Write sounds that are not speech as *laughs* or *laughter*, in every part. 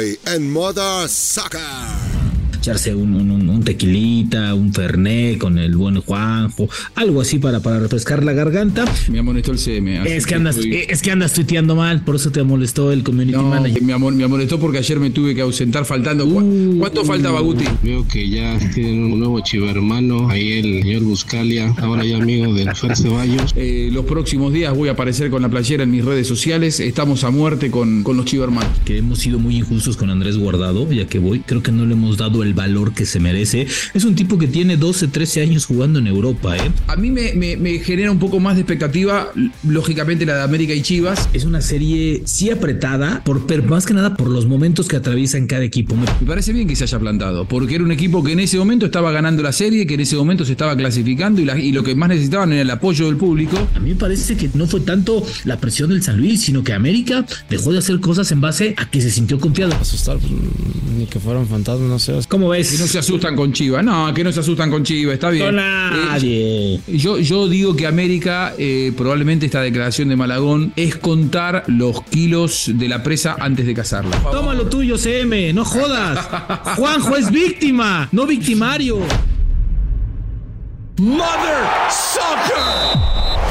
hoy en Modo Soccer echarse un, un, tequilita, un fernet con el buen Juanjo, algo así para, para refrescar la garganta. Me amonestó el CM. Es que, andas, es que andas tuiteando mal, por eso te molestó el community manager. Me, me amonestó porque ayer me tuve que ausentar faltando. Uh. ¿Cuánto faltaba, Guti? Veo que ya tienen un nuevo chivermano, ahí el señor Buscalia, ahora ya amigo del Fer Ceballos. Eh, los próximos días voy a aparecer con la playera en mis redes sociales. Estamos a muerte con, con los chivermanos. Que hemos sido muy injustos con Andrés Guardado, ya que voy. Creo que no le hemos dado el valor que se merece. Es un tipo que tiene 12, 13 años jugando en Europa. ¿eh? A mí me, me, genera un poco más de expectativa, lógicamente, la de América y Chivas. Es una serie sí apretada, por, pero más que nada por los momentos que atraviesan cada equipo. Me parece bien que se haya plantado, porque era un equipo que en ese momento estaba ganando la serie, que en ese momento se estaba clasificando y, y lo que más necesitaban era el apoyo del público. A mí me parece que no fue tanto la presión del San Luis, sino que América dejó de hacer cosas en base a que se sintió confiado. Asustar, pues, ni que fueran fantasmas, no sé. ¿Cómo ves? no se asustan con Chivas. No, que no se asustan con Chivas, está bien. nadie. Eh, yo, yo digo que América, eh, probablemente esta declaración de Malagón, es contar los kilos de la presa antes de cazarla. Toma lo tuyo, CM, no jodas. Juanjo es víctima, no victimario. Mother Soccer.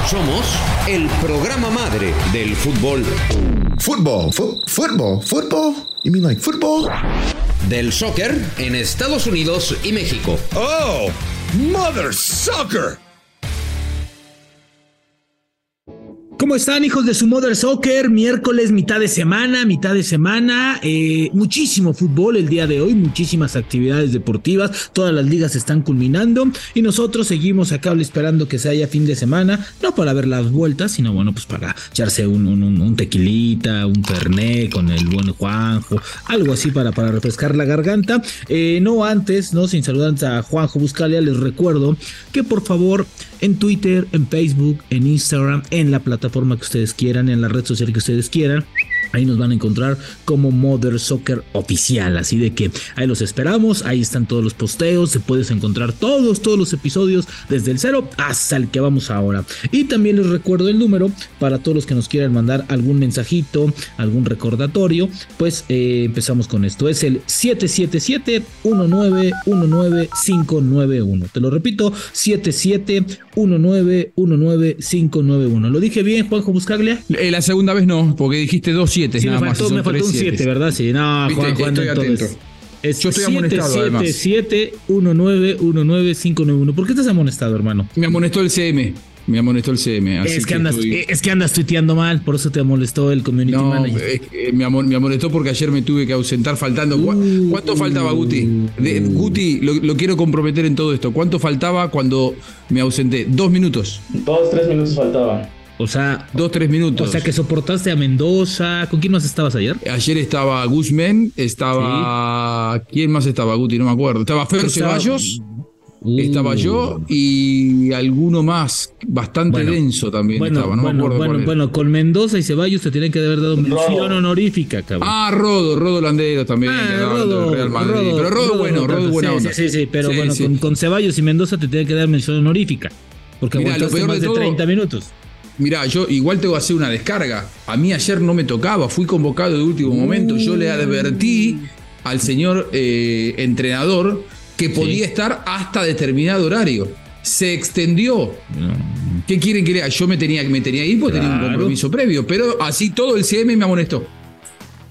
Somos el programa madre del fútbol. Fútbol, fútbol, fútbol. You mean like football? Del soccer en Estados Unidos y México. Oh, Mother Soccer. ¿Cómo están, hijos de su Mother Soccer? Miércoles, mitad de semana, mitad de semana. Eh, muchísimo fútbol el día de hoy, muchísimas actividades deportivas. Todas las ligas están culminando y nosotros seguimos acá esperando que se haya fin de semana. No para ver las vueltas, sino bueno, pues para echarse un, un, tequilita, un fernet con el buen Juanjo, algo así para, para refrescar la garganta. Eh, no antes, no sin saludar a Juanjo Buscalia, les recuerdo que por favor en Twitter, en Facebook, en Instagram, en la plataforma que ustedes quieran, en la red social que ustedes quieran. Ahí nos van a encontrar como Mother Soccer Oficial. Así de que ahí los esperamos. Ahí están todos los posteos. Se puedes encontrar todos, todos los episodios desde el cero hasta el que vamos ahora. Y también les recuerdo el número para todos los que nos quieran mandar algún mensajito, algún recordatorio. Pues eh, empezamos con esto. Es el 777-1919-591. Te lo repito, 771919591. ¿Lo dije bien, Juanjo Buscaglia? Eh, la segunda vez no, porque dijiste dos Sí, me faltó, me faltó un 7, ¿verdad? Sí, no, Juan, Juan, estoy atento. Es Yo estoy amonestado, 777-1919591. ¿Por qué estás amonestado, hermano? Me amonestó el CM. Me amonestó el CM. es, que, andas, es que andas tuiteando mal, por eso te molestó el community no, manager. Eh, me, amonestó porque ayer me tuve que ausentar faltando. Uh, ¿Cuánto faltaba, Guti? Guti, lo, lo, quiero comprometer en todo esto. ¿Cuánto faltaba cuando me ausenté? Dos minutos. Dos, tres minutos faltaban. O sea, dos, tres minutos. O sea, que soportaste a Mendoza. ¿Con quién más estabas ayer? Ayer estaba Guzmán, estaba. ¿Quién más estaba, Guti? No me acuerdo. Estaba Fer Ceballos. Estaba yo y alguno más, bastante denso también estaba, no bueno, me acuerdo bueno, bueno, con Mendoza y Ceballos te tienen que haber dado mención honorífica, cabrón. Ah, Rodo, Rodo Landero también, ah, Rodo, Real Madrid. Rodo, pero Rodo, bueno, Rodo buena sí, Sí, sí, pero bueno, Con, con, Ceballos y Mendoza te tienen que dar mención honorífica. Porque Mirá, aguantaste más de, de 30 minutos. Mira, yo igual tengo que hacer una descarga. A mí ayer no me tocaba, fui convocado de último momento. Yo le advertí al señor eh, entrenador que podía estar hasta determinado horario. Se extendió. ¿Qué quieren que lea? Yo me tenía, me tenía que ir porque tenía un compromiso previo, pero así todo el CM me amonestó.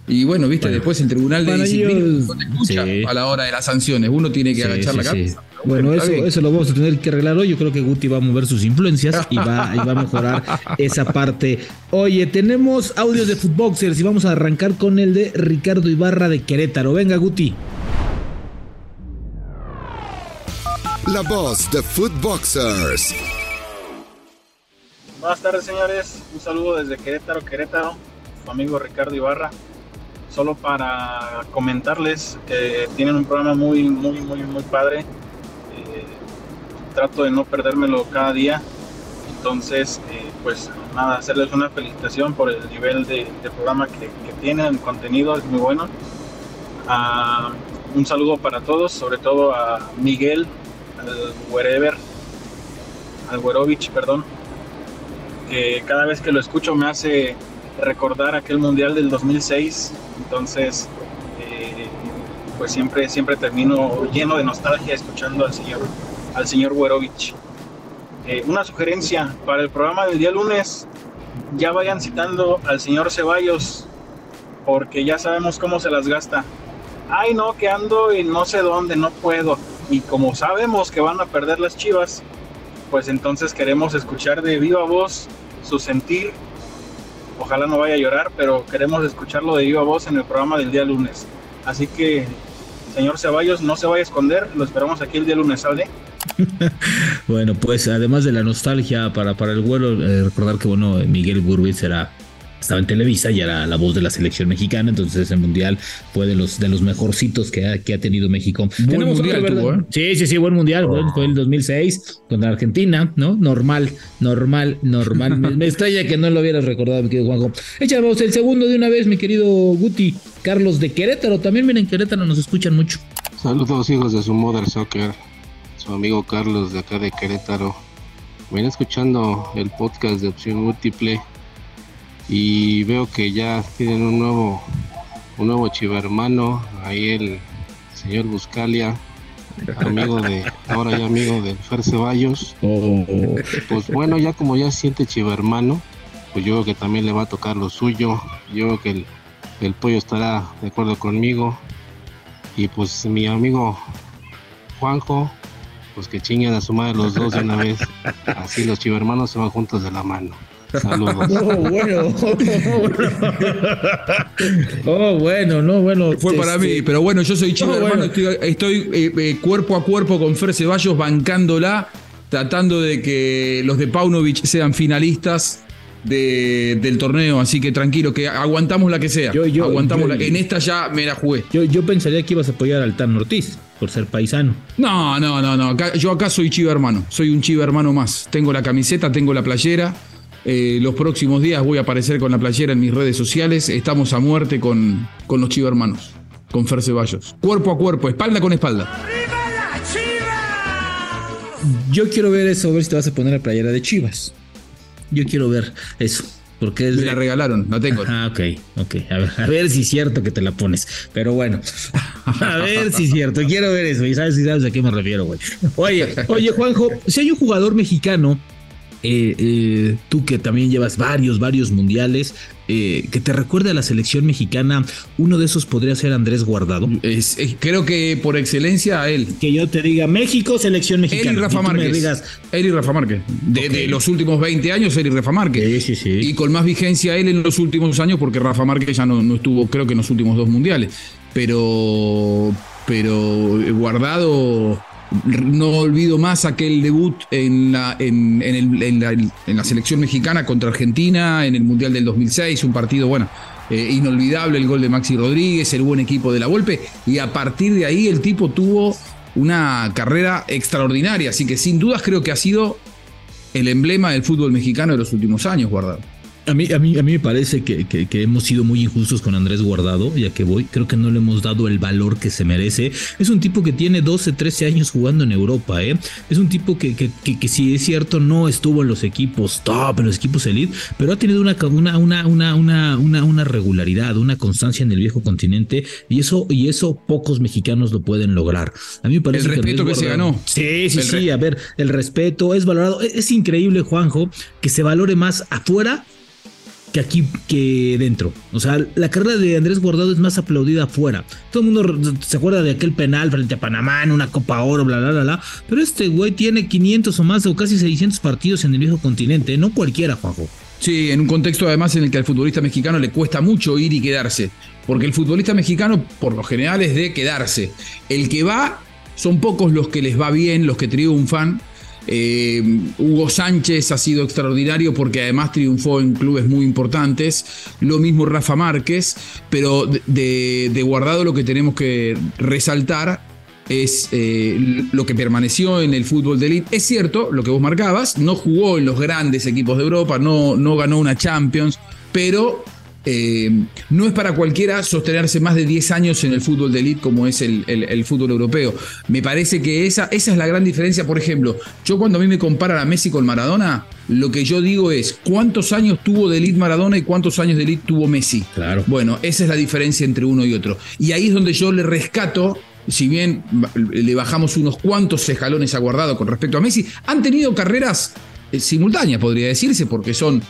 Y bueno, viste, después el tribunal de disciplina no te escucha a la hora de las sanciones. Uno tiene que agachar la cabeza. Bueno, eso, eso lo vamos a tener que arreglar hoy. Yo creo que Guti va a mover sus influencias y va, y va a mejorar *laughs* esa parte. Oye, tenemos audios de Footboxers y vamos a arrancar con el de Ricardo Ibarra de Querétaro. Venga, Guti. La voz de Footboxers. Buenas tardes, señores. Un saludo desde Querétaro, Querétaro. Su amigo Ricardo Ibarra solo para comentarles que tienen un programa muy, muy, muy, muy padre. Eh, trato de no perdérmelo cada día. Entonces, eh, pues nada, hacerles una felicitación por el nivel de, programa que, tienen, el contenido es muy bueno. Ah, un saludo para todos, sobre todo a Miguel, al Wherever, al Werovich, perdón, que cada vez que lo escucho me hace recordar aquel mundial del 2006. Entonces, pues siempre, siempre termino lleno de nostalgia escuchando al señor, al señor Werovich. Eh, una sugerencia para el programa del día lunes, ya vayan citando al señor Ceballos, porque ya sabemos cómo se las gasta. Ay, no, que ando y no sé dónde, no puedo. Y como sabemos que van a perder las chivas, pues entonces queremos escuchar de viva voz su sentir. Ojalá no vaya a llorar, pero queremos escucharlo de viva voz en el programa del día lunes. Así que, señor Ceballos, no se vaya a esconder, lo esperamos aquí el día lunes, ¿sale? *laughs* bueno, pues además de la nostalgia para, para el vuelo, eh, recordar que bueno, Miguel Burbitz era estaba en Televisa y era la voz de la selección mexicana, entonces ese mundial fue de los de los mejorcitos que ha, que ha tenido México. Buen mundial tuvo, ¿eh? Sí, sí, sí, buen mundial, fue el 2006 contra Argentina, ¿no? Normal, normal, normal. me, *laughs* me, extraña que no lo hubieras recordado, mi querido Juanjo. Échamos el segundo de una vez, mi querido Guti. Carlos de Querétaro, también miren, Querétaro nos escuchan mucho. Saludos hijos de su Mother Soccer, su amigo Carlos de acá de Querétaro. Viene escuchando el podcast de Opción Múltiple y veo que ya tienen un nuevo un nuevo chivermano ahí el señor Buscalia amigo de ahora ya amigo del Fer Ceballos. Oh. pues bueno ya como ya siente chivermano pues yo creo que también le va a tocar lo suyo. Yo creo que el, el pollo estará de acuerdo conmigo. Y pues mi amigo Juanjo pues que chinguen a su madre los dos de una vez. Así los chivermanos se van juntos de la mano Saludos. *laughs* Oh, bueno. *laughs* oh, bueno, no, bueno. Fue para este, mí, pero bueno, yo soy chivo, Oh, hermano. bueno. Estoy, estoy, eh, eh, cuerpo a cuerpo con Fer Ceballos, bancándola, tratando de que los de Paunovic sean finalistas de- del torneo. Así que tranquilo, que aguantamos la que sea. Yo- yo- aguantamos yo- la- En esta ya me la jugué. Yo, yo pensaría que ibas a apoyar al Tan Ortiz por ser paisano. No, no, no, no. Acá- yo acá soy chiva hermano. Soy un chiva hermano más. Tengo la camiseta, tengo la playera. Eh, los próximos días voy a aparecer con la playera en mis redes sociales. Estamos a muerte con, con los chiva hermanos. Con Fer Ceballos. Cuerpo a cuerpo, espalda con espalda. Yo quiero ver eso, a ver si te vas a poner la playera de Chivas. Yo quiero ver eso. Porque es Me de- la regalaron, la tengo. Ah, ok, ok. A ver, a ver si es cierto que te la pones. Pero bueno, a ver si es cierto. Quiero ver eso. Y sabes, si sabes a qué me refiero, güey. Oye, oye, Juanjo, si hay un jugador mexicano, eh, eh, tú que también llevas varios, varios mundiales, eh, que te recuerde a la selección mexicana, uno de esos podría ser Andrés Guardado. Es- creo que por excelencia a él. Que yo te diga México, selección Él mexicana. y Rafa Márquez. digas, Él y Rafa Márquez. De, Ok. de los últimos 20 años, él y Rafa Márquez. Sí, sí, sí. Y con más vigencia él en los últimos años, porque Rafa Márquez ya no, no estuvo, creo que en los últimos dos mundiales. Pero, pero guardado. No olvido más aquel debut en la, en, en el- en la, en la selección mexicana contra Argentina en el Mundial del 2006, un partido, bueno, eh, inolvidable, el gol de Maxi Rodríguez, el buen equipo de la Volpe, y a partir de ahí el tipo tuvo una carrera extraordinaria, así que sin dudas creo que ha sido el emblema del fútbol mexicano de los últimos años, guardado. A mí, a mí, a mí me parece que, que- que hemos sido muy injustos con Andrés Guardado, ya que voy, creo que no le hemos dado el valor que se merece. Es un tipo que tiene 12, 13 años jugando en Europa, ¿eh? Es un tipo que, que, que, si es cierto no estuvo en los equipos top, en los equipos elite, pero ha tenido una, una, una, una, una, una, regularidad, una constancia en el viejo continente, y eso, y eso pocos mexicanos lo pueden lograr. A mí me parece El respeto que se ganó. Sí, sí, El sí. A ver, el respeto es valorado. Es, es increíble, Juanjo, que se valore más afuera que aquí que dentro. O sea, la carrera de Andrés Guardado es más aplaudida afuera. Todo el mundo se acuerda de aquel penal frente a Panamá en una Copa Oro, bla, bla, bla, bla. Pero este güey tiene 500 o más o casi 600 partidos en el viejo continente. No cualquiera, Juanjo. Sí, en un contexto además en el que al futbolista mexicano le cuesta mucho ir y quedarse. Porque el futbolista mexicano, por lo general, es de quedarse. El que va, son pocos los que les va bien, los que triunfan. Eh, Hugo Sánchez ha sido extraordinario porque además triunfó en clubes muy importantes. Lo mismo Rafa Márquez. Pero de, guardado lo que tenemos que resaltar es eh, lo que permaneció en el fútbol de élite. Es cierto, lo que vos marcabas, no jugó en los grandes equipos de Europa, no, no ganó una Champions, pero eh, no es para cualquiera sostenerse más de 10 años en el fútbol de élite como es el, el- el fútbol europeo. Me parece que esa, esa es la gran diferencia. Por ejemplo, yo cuando a mí me comparan a Messi con Maradona, Lo que yo digo es, ¿cuántos años tuvo de elite Maradona y cuántos años de elite tuvo Messi? Claro. Bueno, esa es la diferencia entre uno y otro. Y ahí es donde yo le rescato, si bien le bajamos unos cuantos escalones a Guardado con respecto a Messi, han tenido carreras eh, simultáneas, podría decirse, porque son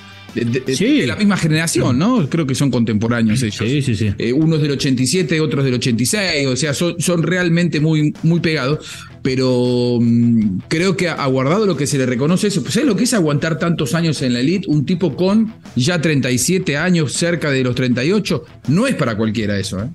de, de- Sí. de la misma generación, ¿no? Creo que son contemporáneos ellos. Sí, sí, sí. Eh, uno es del 87, otro es del 86, o sea, son, son realmente muy, muy pegados, pero mm, creo que a Guardado lo que se le reconoce es, ¿sabes lo que es aguantar tantos años en la elite? Un tipo con ya 37 años, cerca de los 38, no es para cualquiera eso, ¿eh?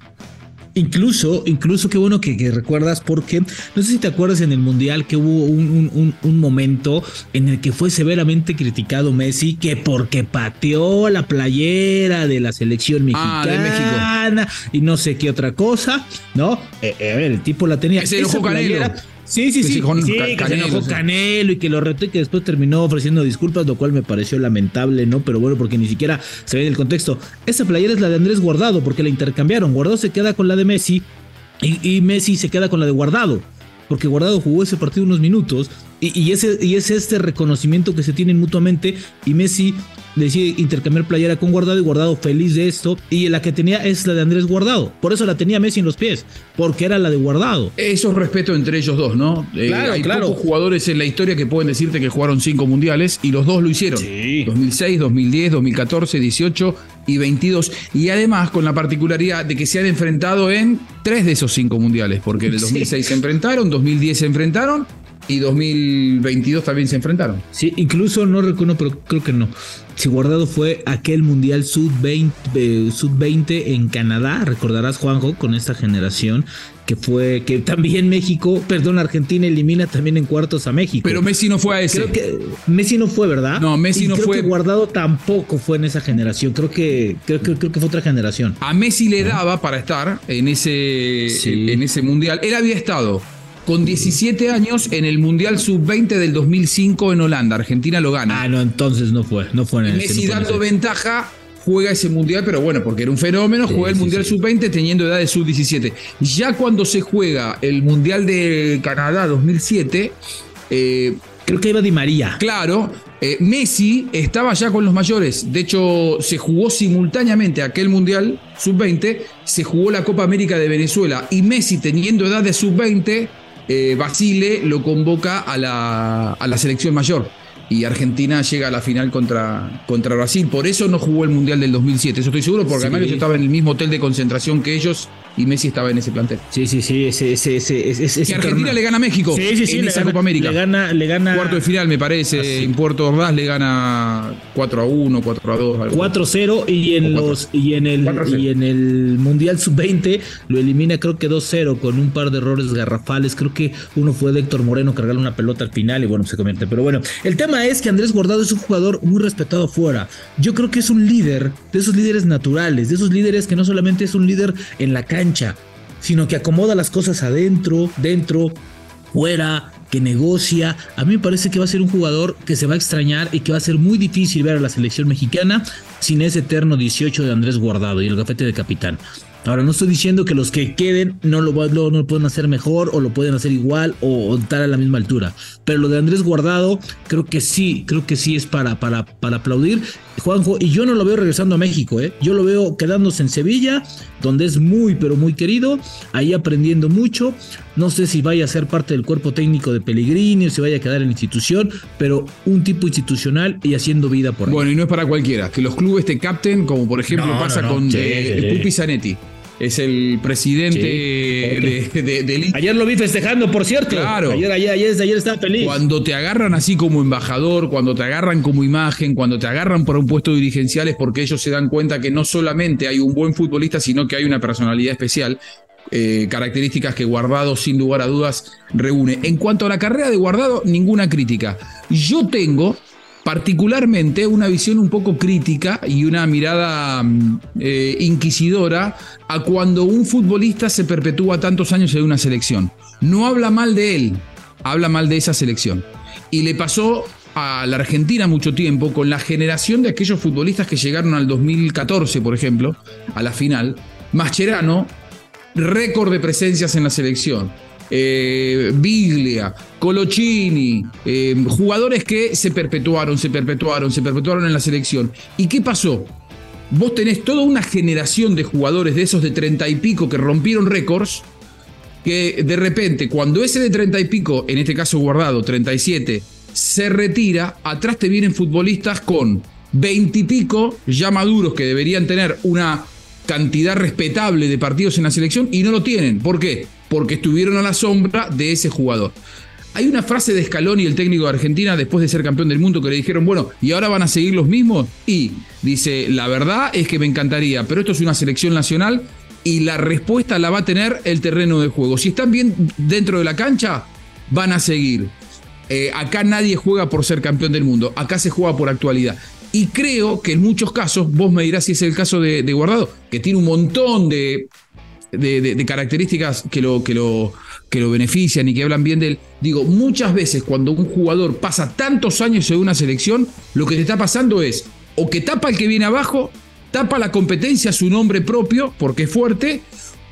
Incluso, incluso qué bueno que, que recuerdas porque no sé si te acuerdas en el Mundial que hubo un, un- un- un momento en el que fue severamente criticado Messi que porque pateó la playera de la selección Ah, mexicana de y no sé qué otra cosa, ¿no? Eh, eh, a ver, el tipo la tenía. Que se enojó Esa Canelo. playera- Sí, sí, sí, se enojó sí, que se Canelo, enojó sí. Canelo y que lo retó y que después terminó ofreciendo disculpas, lo cual me pareció lamentable, ¿no? Pero bueno, porque ni siquiera se ve en el contexto. Esa playera es la de Andrés Guardado, porque la intercambiaron. Guardado se queda con la de Messi y, y Messi se queda con la de Guardado, porque Guardado jugó ese partido unos minutos y, y ese, y es este reconocimiento que se tienen mutuamente y Messi decide intercambiar playera con Guardado y Guardado feliz de esto y la que tenía es la de Andrés Guardado, por eso la tenía Messi en los pies, porque era la de Guardado. Eso es respeto entre ellos dos, ¿no? Eh, Claro, hay claro. pocos jugadores en la historia que pueden decirte que jugaron cinco mundiales y los dos lo hicieron. Sí. 2006, 2010, 2014, 18 y 22. Y además con la particularidad de que se han enfrentado en tres de esos cinco mundiales, porque en el Sí. 2006 se enfrentaron, 2010 se enfrentaron y 2022 también se enfrentaron. Sí, incluso no recuerdo, pero creo que no. Si Guardado fue aquel Mundial Sub-20 eh, Sub-20 en Canadá, recordarás Juanjo, con esta generación, que fue que también México, perdón, Argentina elimina también en cuartos a México. Pero Messi no fue a ese. Creo que Messi no fue, ¿verdad? No, Messi Y no creo fue. que Guardado tampoco fue en esa generación. Creo que creo, que- creo que fue otra generación. A Messi le daba para estar en ese, Sí. en ese mundial. Él había estado con 17 años en el Mundial Sub-20 del 2005 en Holanda. Argentina lo gana. Ah, no, entonces no fue, no fue en ese, Messi no dando ventaja juega ese mundial, pero bueno, porque era un fenómeno, Sí, juega el sí, mundial sí. sub-20 teniendo edad de sub-17. Ya cuando se juega el mundial de Canadá 2007, eh, Creo que iba Di María. claro, eh, Messi estaba ya con los mayores. De hecho, se jugó simultáneamente aquel mundial sub-20, se jugó la Copa América de Venezuela y Messi teniendo edad de sub-20, eh, Basile lo convoca a la, a la selección mayor. Y Argentina llega a la final contra, contra Brasil. Por eso no jugó el Mundial del 2007. Eso estoy seguro, porque Sí. además yo estaba en el mismo hotel de concentración que ellos y Messi estaba en ese plantel. Sí, sí, sí, ese, ese, ese, ese, Que Argentina torneo. le gana a México Sí, sí, sí, en le esa gana, Copa América. Le gana, le gana Cuarto de final, me parece. Ah, sí. En Puerto Ordaz le gana 4 a 1, 4 a 2. algo. 4-0 y en los y en el 4-0. y en el Mundial Sub-20 lo elimina creo que 2-0 con un par de errores garrafales, creo que uno fue de Héctor Moreno cargarle una pelota al final y bueno, se convierte, pero bueno, el tema es que Andrés Guardado es un jugador muy respetado afuera. Yo creo que es un líder, de esos líderes naturales, de esos líderes que no solamente es un líder en la sino que acomoda las cosas adentro, dentro, fuera, que negocia. A mí me parece que va a ser un jugador que se va a extrañar y que va a ser muy difícil ver a la selección mexicana sin ese eterno 18 de Andrés Guardado y el gafete de capitán. Ahora, no estoy diciendo que los que queden no lo, no, no lo pueden hacer mejor o lo pueden hacer igual o, o estar a la misma altura. Pero lo de Andrés Guardado, creo que sí, creo que sí es para, para, para aplaudir. Juanjo, y yo no lo veo regresando a México, ¿eh? yo lo veo quedándose en Sevilla, donde es muy, pero muy querido, ahí aprendiendo mucho. No sé si vaya a ser parte del cuerpo técnico de Pellegrini o si vaya a quedar en la institución, pero un tipo institucional y haciendo vida por ahí. Bueno, y no es para cualquiera. Que los clubes te capten, como por ejemplo No, pasa no, no. con Sí, eh, sí, sí. Pupi Zanetti. Es el presidente Sí. de, de- del Inter. Ayer lo vi festejando, por cierto. Claro. Ayer, ayer, ayer, ayer estaba feliz. Cuando te agarran así como embajador, cuando te agarran como imagen, cuando te agarran por un puesto dirigencial es porque ellos se dan cuenta que no solamente hay un buen futbolista, sino que hay una personalidad especial. eh, características que Guardado sin lugar a dudas reúne. En cuanto a la carrera de Guardado, ninguna crítica. Yo tengo particularmente una visión un poco crítica y una mirada mm, eh, inquisidora a cuando un futbolista se perpetúa tantos años en una selección. No habla mal de él, habla mal de esa selección. Y le pasó a la Argentina mucho tiempo con la generación de aquellos futbolistas que llegaron al 2014, por ejemplo, a la final. Mascherano, récord de presencias en la selección. Eh, Biglia, Colochini, eh, jugadores que se perpetuaron, se perpetuaron, se perpetuaron en la selección. ¿Y qué pasó? Vos tenés toda una generación de jugadores de esos de treinta y pico que rompieron récords, que de repente, cuando ese de treinta y pico, en este caso guardado, 37, se retira, atrás te vienen futbolistas con veintipico ya maduros que deberían tener una cantidad respetable de partidos en la selección y no lo tienen. ¿Por qué? Porque estuvieron a la sombra de ese jugador. Hay una frase de Scaloni, el técnico de Argentina, después de ser campeón del mundo, que le dijeron, bueno, ¿y ahora van a seguir los mismos? Y dice, la verdad es que me encantaría, pero esto es una selección nacional y la respuesta la va a tener el terreno de juego. Si están bien dentro de la cancha, van a seguir. Eh, acá nadie juega por ser campeón del mundo, acá se juega por actualidad. Y creo que en muchos casos, vos me dirás si es el caso de, Guardado, que tiene un montón de, de, características que lo, que, lo, que lo benefician y que hablan bien de él. Digo, muchas veces cuando un jugador pasa tantos años en una selección, lo que te está pasando es o que tapa el que viene abajo, tapa la competencia, su nombre propio, porque es fuerte,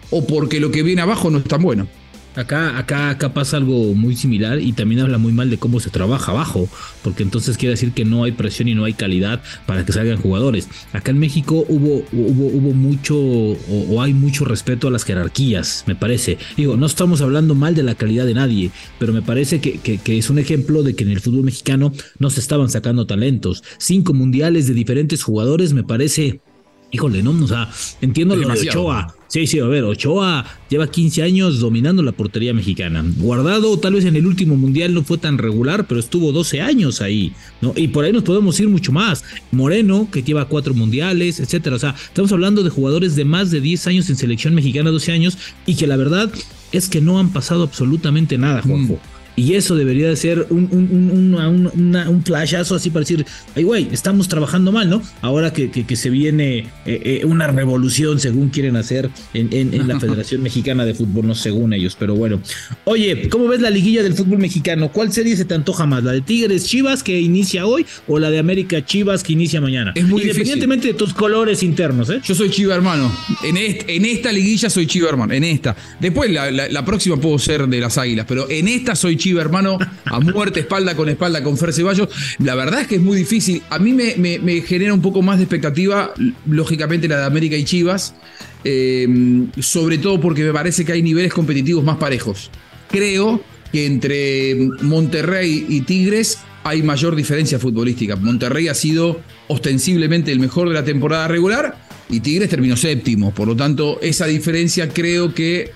o porque lo que viene abajo no es tan bueno. Acá, acá, acá pasa algo muy similar y también habla muy mal de cómo se trabaja abajo, porque entonces quiere decir que no hay presión y no hay calidad para que salgan jugadores. Acá en México hubo, hubo, hubo mucho o, hay mucho respeto a las jerarquías, me parece. Digo, no estamos hablando mal de la calidad de nadie, pero me parece que, que es un ejemplo de que en el fútbol mexicano no se estaban sacando talentos. Cinco mundiales de diferentes jugadores me parece híjole, no, o sea, entiendo lo de Ochoa. Sí, sí, a ver, Ochoa lleva 15 años dominando la portería mexicana. Guardado, tal vez en el último mundial no fue tan regular, pero estuvo 12 años ahí, ¿no? Y por ahí nos podemos ir mucho más. Moreno, que lleva cuatro mundiales, etcétera. O sea, estamos hablando de jugadores de más de 10 años en selección mexicana, 12 años, y que la verdad es que no han pasado absolutamente nada, Juanjo. Mm. Y eso debería de ser un, un, flashazo así para decir, ay güey, estamos trabajando mal, ¿no? Ahora que, que, se viene eh, eh, una revolución, según quieren hacer en, en, la *laughs* Federación Mexicana de Fútbol, no según ellos, pero bueno. Oye, ¿cómo ves la liguilla del fútbol mexicano? ¿Cuál serie se te antoja más? ¿La de Tigres Chivas que inicia hoy o la de América Chivas que inicia mañana? Es muy Independientemente de tus colores internos, ¿eh? Yo soy Chiva hermano. En, en esta liguilla soy Chiva hermano, en esta. Después la, la próxima puedo ser de las Águilas, pero en esta soy Chiva, hermano, a muerte, espalda con espalda con Fer Ceballos. La verdad es que es muy difícil. A mí me, genera un poco más de expectativa, lógicamente, la de América y Chivas, eh, sobre todo porque me parece que hay niveles competitivos más parejos. Creo que entre Monterrey y Tigres hay mayor diferencia futbolística. Monterrey ha sido ostensiblemente el mejor de la temporada regular y Tigres terminó séptimo. Por lo tanto, esa diferencia creo que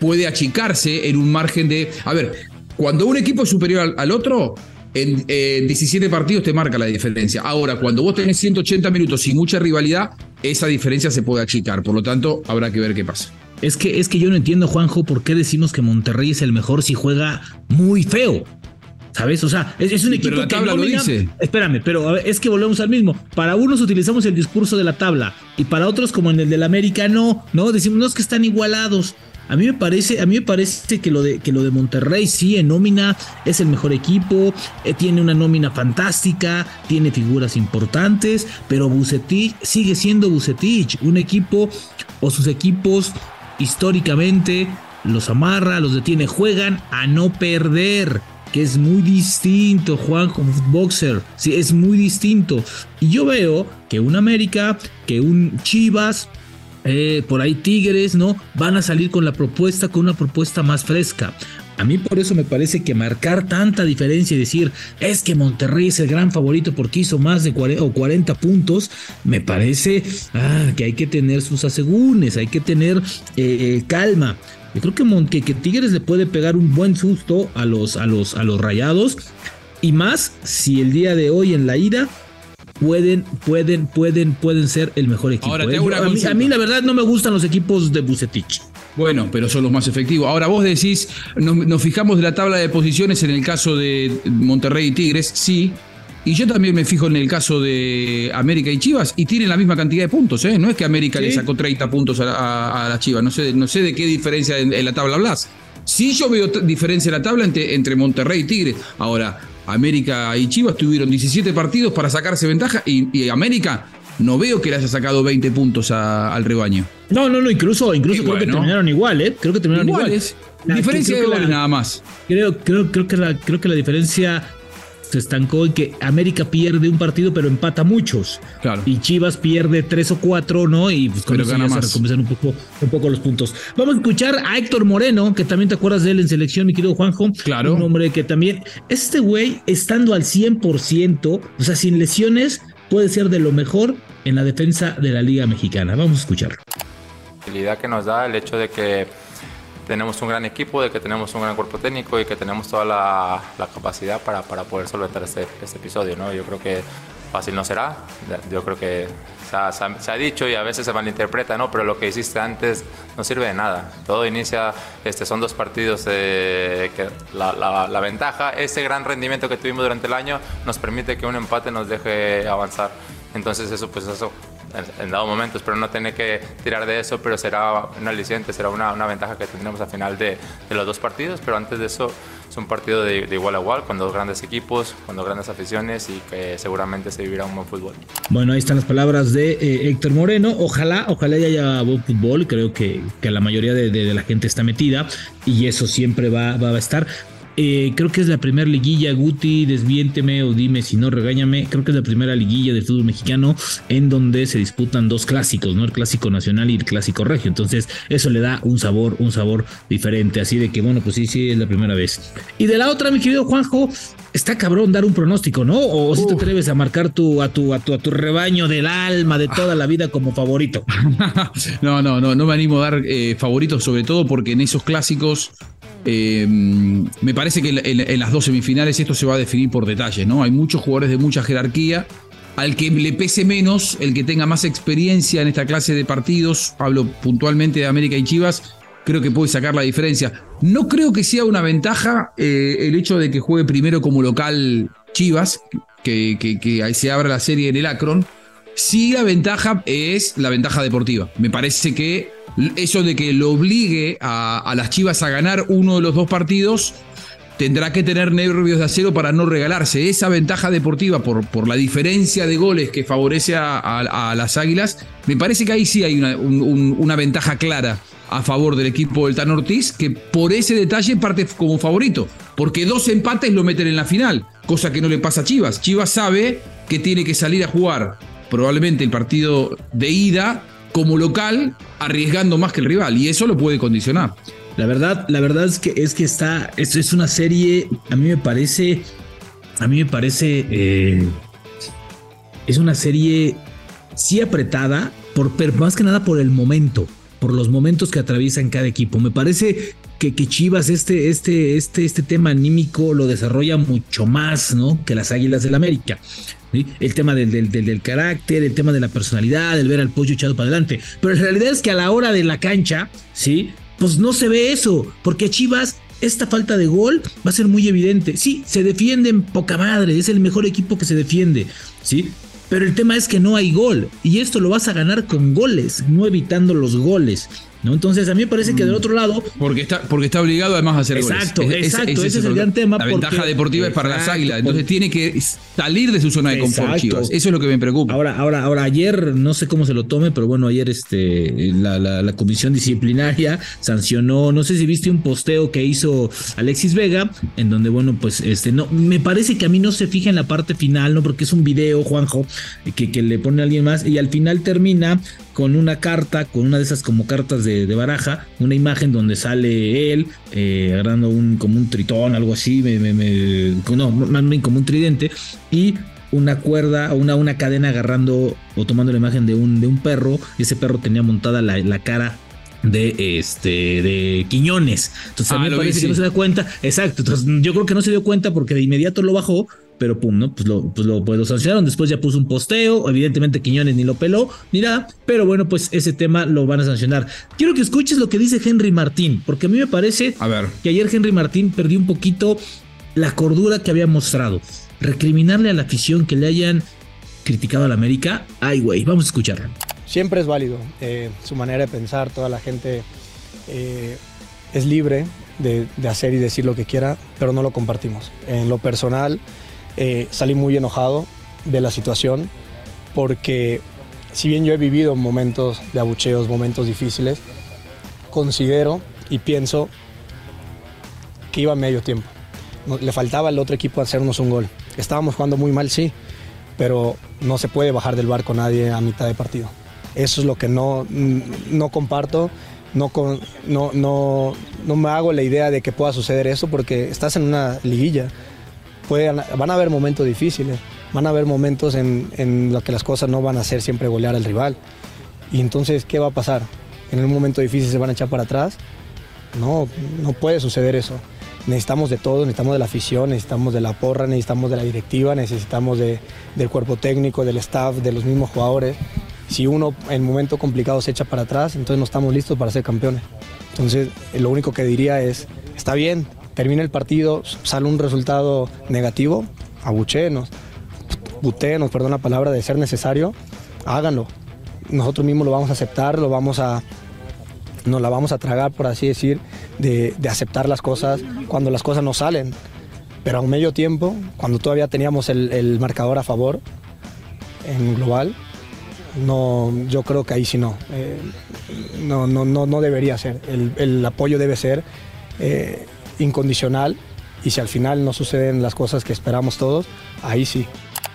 puede achicarse en un margen de. A ver, cuando un equipo es superior al, otro, en, 17 partidos te marca la diferencia. Ahora, cuando vos tenés 180 minutos sin mucha rivalidad, esa diferencia se puede achicar. Por lo tanto, habrá que ver qué pasa. Es que, es que yo no entiendo, Juanjo, por qué decimos que Monterrey es el mejor si juega muy feo. ¿Sabes? O sea, es, un equipo pero la tabla lo dice. Espérame, pero es que volvemos al mismo. Para unos utilizamos el discurso de la tabla y para otros, como en el del América, no, no, decimos no es que están igualados. A mí me parece, a mí me parece que lo de que lo de Monterrey sí en nómina es el mejor equipo, eh, tiene una nómina fantástica, tiene figuras importantes, pero Bucetich sigue siendo Bucetich, un equipo o sus equipos históricamente los amarra, los detiene, juegan a no perder que es muy distinto, Juan, como boxer. Sí, es muy distinto. Y yo veo que un América, que un Chivas, eh, por ahí Tigres, ¿no? Van a salir con la propuesta, con una propuesta más fresca. A mí por eso me parece que marcar tanta diferencia y decir es que Monterrey es el gran favorito porque hizo más de 40, puntos, me parece ah, que hay que tener sus asegúnes, hay que tener eh, eh, calma. Yo creo que, que, Tigres le puede pegar un buen susto a los, a, los, a los rayados. Y más si el día de hoy en la ida pueden, pueden, pueden, pueden ser el mejor equipo. Ahora, ¿eh? a, mí, la verdad no me gustan los equipos de Bucetich. Bueno, pero son los más efectivos. Ahora vos decís, nos, nos, fijamos de la tabla de posiciones en el caso de Monterrey y Tigres, sí, y yo también me fijo en el caso de América y Chivas y tienen la misma cantidad de puntos, ¿eh? No es que América le sacó 30 puntos a, a, Chivas, no sé, no sé de qué diferencia en, la tabla hablas. Sí yo veo diferencia en la tabla entre, entre Monterrey y Tigre. Ahora, América y Chivas tuvieron 17 partidos para sacarse ventaja y, América no veo que le haya sacado 20 puntos al rebaño. No, no, no, incluso, incluso creo que terminaron igual, ¿eh? Creo que terminaron Iguales. igual. Diferencia de creo que goles la- nada más. Creo, creo, creo que la, creo que la diferencia se estancó en que América pierde un partido, pero empata muchos. Claro. Y Chivas pierde tres o cuatro, ¿no? Y pues con Pero eso gana ya se más. recompensan un poco, un poco los puntos. Vamos a escuchar a Héctor Moreno, que también te acuerdas de él en selección, mi querido Juanjo. Claro. Un hombre que también, este güey, estando al 100%, o sea, sin lesiones, puede ser de lo mejor en la defensa de la Liga Mexicana. Vamos a escucharlo. tranquilidad que nos da el hecho de que tenemos un gran equipo, de que tenemos un gran cuerpo técnico y que tenemos toda la, la capacidad para, para poder solventar este, este episodio. ¿no? Yo creo que fácil no será, yo creo que se ha, se ha- se ha dicho y a veces se malinterpreta, ¿no? pero lo que hiciste antes no sirve de nada. Todo inicia, este, son dos partidos, eh, que la, la- la ventaja, ese gran rendimiento que tuvimos durante el año nos permite que un empate nos deje avanzar. Entonces eso, pues eso, en, dado momento, espero no tener que tirar de eso, pero será un aliciente, será una, una ventaja que tendremos al final de, de los dos partidos, pero antes de eso es un partido de, de igual a igual, con dos grandes equipos, con dos grandes aficiones y que seguramente se vivirá un buen fútbol. Bueno, ahí están las palabras de eh, Héctor Moreno. Ojalá, ojalá ya haya buen fútbol. Creo que, que la mayoría de- de la gente está metida y eso siempre va, va a estar. Eh, creo que es la primera liguilla, Guti, desviénteme o dime si no, regáñame. Creo que es la primera liguilla del fútbol mexicano en donde se disputan dos clásicos, ¿no? El clásico nacional y el clásico regio. Entonces, eso le da un sabor, un sabor diferente. Así de que, bueno, pues sí, sí, es la primera vez. Y de la otra, mi querido Juanjo, está cabrón dar un pronóstico, ¿no? O si te atreves a marcar tu, a, tu, a, tu, a tu rebaño del alma de toda la vida como favorito. *laughs* no, no, no, no me animo a dar eh, favoritos, sobre todo porque en esos clásicos eh, me parece que en, en- en las dos semifinales esto se va a definir por detalles, ¿no? Hay muchos jugadores de mucha jerarquía. Al que le pese menos, el que tenga más experiencia en esta clase de partidos, hablo puntualmente de América y Chivas, creo que puede sacar la diferencia. No creo que sea una ventaja eh, el hecho de que juegue primero como local Chivas, que, ahí se abra la serie en el Akron. Sí, la ventaja es la ventaja deportiva. Me parece que eso de que lo obligue a las Chivas a ganar uno de los dos partidos tendrá que tener nervios de acero para no regalarse. Esa ventaja deportiva por, por la diferencia de goles que favorece a, las Águilas, me parece que ahí sí hay una, un- un- una ventaja clara a favor del equipo del Tan Ortiz, que por ese detalle parte como favorito, porque dos empates lo meten en la final, cosa que no le pasa a Chivas. Chivas sabe que tiene que salir a jugar probablemente el partido de ida como local, arriesgando más que el rival, y eso lo puede condicionar. La verdad, la verdad es que es que está, es, es una serie, a mí me parece, a mí me parece, eh, es una serie sí apretada, por, pero más que nada por el momento, por los momentos que atraviesan cada equipo. Me parece que, que Chivas este, este, este, este tema anímico lo desarrolla mucho más, ¿no? Que las Águilas del América. El tema del, del, del- del carácter, el tema de la personalidad, el ver al pollo echado para adelante. Pero la realidad es que a la hora de la cancha, ¿sí? Pues no se ve eso, porque Chivas, esta falta de gol va a ser muy evidente. Sí, se defienden poca madre, es el mejor equipo que se defiende, ¿sí? Pero el tema es que no hay gol, y esto lo vas a ganar con goles, no evitando los goles. ¿No? Entonces a mí me parece que del otro lado Porque está, porque está obligado además a hacer Exacto, goles. exacto, ese es el gran tema La porque- ventaja deportiva es para las águilas, entonces tiene que salir de su zona de confort. Chivas. Eso es lo que me preocupa. Ahora, ahora, ahora, ayer, no sé cómo se lo tome, pero bueno, ayer este, la, la- la comisión disciplinaria sancionó, no sé si viste un posteo que hizo Alexis Vega, en donde, bueno, pues, este, no, me parece que a mí no se fija en la parte final, ¿no? Porque es un video, Juanjo, que, que le pone a alguien más, y al final termina con una carta, con una de esas como cartas de, de baraja, una imagen donde sale él eh, agarrando un, como un tritón, algo así, me, me- me- no, más bien como un tridente, y una cuerda, una, una cadena agarrando o tomando la imagen de un, de un perro, y ese perro tenía montada la, la cara de este de Quiñones. Entonces a Ah, mí me vi, parece que no se da cuenta. Exacto. Entonces yo creo que no se dio cuenta porque de inmediato lo bajó, pero pum, ¿no? Pues lo, pues lo, pues lo sancionaron. Después ya puso un posteo. Evidentemente Quiñones ni lo peló ni nada. Pero bueno, pues ese tema lo van a sancionar. Quiero que escuches lo que dice Henry Martín, porque a mí me parece A ver. que ayer Henry Martín perdió un poquito la cordura que había mostrado. Recriminarle a la afición que le hayan criticado a la América. Ay, güey, vamos a escucharlo. siempre es válido. eh, su manera de pensar, toda la gente eh, es libre de, de hacer y decir lo que quiera, pero no lo compartimos. En lo personal, eh, salí muy enojado de la situación porque si bien yo he vivido momentos de abucheos, momentos difíciles, considero y pienso que iba medio tiempo. Le faltaba al otro equipo hacernos un gol. Estábamos jugando muy mal, sí, pero no se puede bajar del barco nadie a mitad de partido. Eso es lo que no, no comparto, no, no, no, no me hago la idea de que pueda suceder eso porque estás en una liguilla. Pueden- van a haber momentos difíciles, van a haber momentos en, en los que las cosas no van a ser siempre golear al rival. Y entonces, ¿qué va a pasar? ¿En un momento difícil se van a echar para atrás? No, no puede suceder eso. Necesitamos de todo, necesitamos de la afición, necesitamos de la porra, necesitamos de la directiva, necesitamos de- del cuerpo técnico, del staff, de los mismos jugadores. Si uno en momento complicado se echa para atrás, entonces no estamos listos para ser campeones. Entonces, lo único que diría es, está bien, termina el partido, sale un resultado negativo, abuchenos, butenos, perdón la palabra, de ser necesario, háganlo. Nosotros mismos lo vamos a aceptar, lo vamos a, nos la vamos a tragar, por así decir, de, de aceptar las cosas cuando las cosas no salen. Pero a un medio tiempo, cuando todavía teníamos el, el marcador a favor en global, no, yo creo que ahí sí no. Eh, no, no, no, no debería ser. El, el apoyo debe ser eh, incondicional y si al final no suceden las cosas que esperamos todos, ahí sí.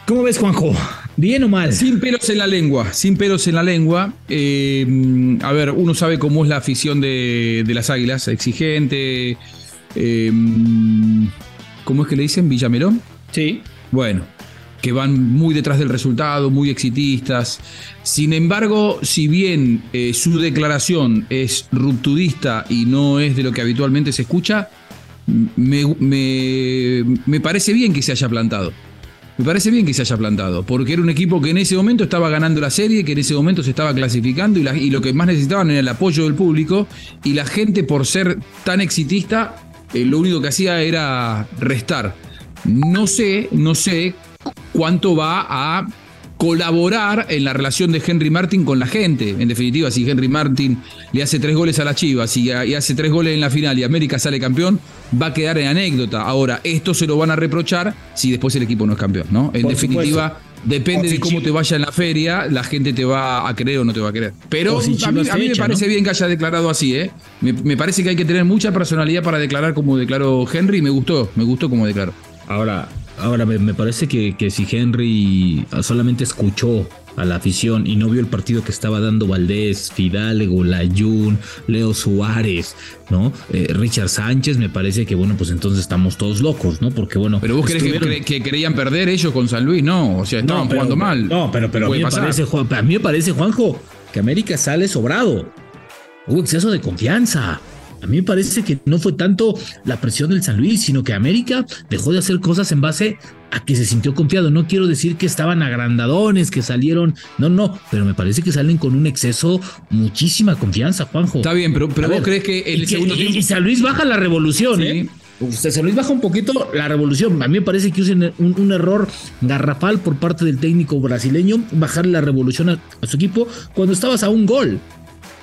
¿Cómo ves, Juanjo? ¿Bien o mal? Sin pelos en la lengua, sin pelos en la lengua. Eh, a ver, uno sabe cómo es la afición de, de las águilas, exigente. eh, ¿Cómo es que le dicen? Villamelón. Sí. Bueno, que van muy detrás del resultado, muy exitistas. Sin embargo, si bien eh, su declaración es rupturista y no es de lo que habitualmente se escucha, me, me- me parece bien que se haya plantado. Me parece bien que se haya plantado, porque era un equipo que en ese momento estaba ganando la serie, que en ese momento se estaba clasificando y, lo que más necesitaban era el apoyo del público y la gente por ser tan exitista, eh, lo único que hacía era restar. No sé, no sé cuánto va a colaborar en la relación de Henry Martin con la gente. En definitiva, si Henry Martin le hace tres goles a las Chivas y, y hace tres goles en la final y América sale campeón, va a quedar en anécdota. Ahora, esto se lo van a reprochar si después el equipo no es campeón, ¿no? En Por definitiva, depende si de cómo Chivas- te vaya en la feria, la gente te va a creer o no te va a creer. Pero si a mí, Chivas a mí me parece ¿no? bien que haya declarado así, ¿eh? Me, me parece que hay que tener mucha personalidad para declarar como declaró Henry y me gustó, me gustó como declaró. Ahora, ahora me, parece que, que si Henry solamente escuchó a la afición y no vio el partido que estaba dando Valdés, Fidalgo, Layún, Leo Suárez, ¿no? Eh, Richard Sánchez, me parece que, bueno, pues entonces estamos todos locos, ¿no? Porque, bueno. Pero vos crees que, estuvieron- que creían perder ellos con San Luis, no, o sea, estaban No, pero- jugando mal. No, pero, pero a, mí me parece, Juan- a mí me parece, Juanjo, que América sale sobrado. Hubo exceso de confianza. A mí me parece que no fue tanto la presión del San Luis, sino que América dejó de hacer cosas en base a que se sintió confiado. No quiero decir que estaban agrandadones, que salieron. No, no, pero me parece que salen con un exceso, muchísima confianza, Juanjo. Está bien, pero, pero vos ver, crees que y el que- segundo y- tiempo. y San Luis baja la revolución, Sí. ¿eh? Usted San Luis baja un poquito la revolución. A mí me parece que usen un, un error garrafal por parte del técnico brasileño bajar la revolución a, a su equipo cuando estabas a un gol.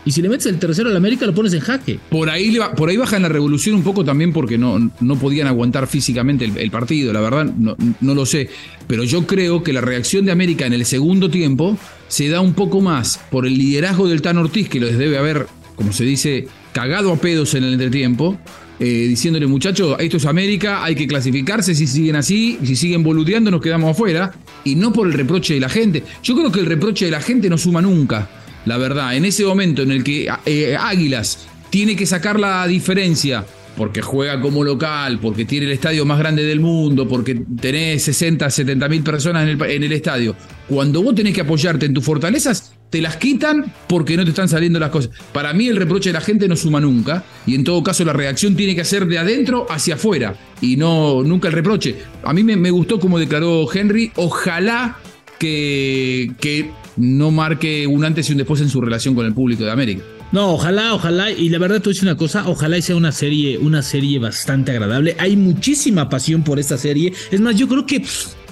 Y si le metes el tercero al América, lo pones en jaque. Por ahí, por ahí bajan la revolución un poco también porque no, no podían aguantar físicamente el, partido, la verdad no, no lo sé. Pero yo creo que la reacción de América en el segundo tiempo se da un poco más por el liderazgo del Tan Ortiz, que los debe haber, como se dice, cagado a pedos en el entretiempo, eh, diciéndole muchachos, esto es América, hay que clasificarse, si siguen así, si siguen boludeando nos quedamos afuera, y no por el reproche de la gente. Yo creo que el reproche de la gente no suma nunca. La verdad, en ese momento en el que eh, Águilas tiene que sacar la diferencia porque juega como local, porque tiene el estadio más grande del mundo, porque tenés 60, 70 mil personas en el, en el estadio. Cuando vos tenés que apoyarte en tus fortalezas, te las quitan porque no te están saliendo las cosas. Para mí el reproche de la gente no suma nunca y en todo caso la reacción tiene que ser de adentro hacia afuera y no nunca el reproche. A mí me, me gustó como declaró Henry, ojalá que, que no marque un antes y un después en su relación con el público de América. No, ojalá, ojalá, y la verdad a decir una cosa, ojalá sea una serie, una serie bastante agradable. Hay muchísima pasión por esta serie. Es más, yo creo que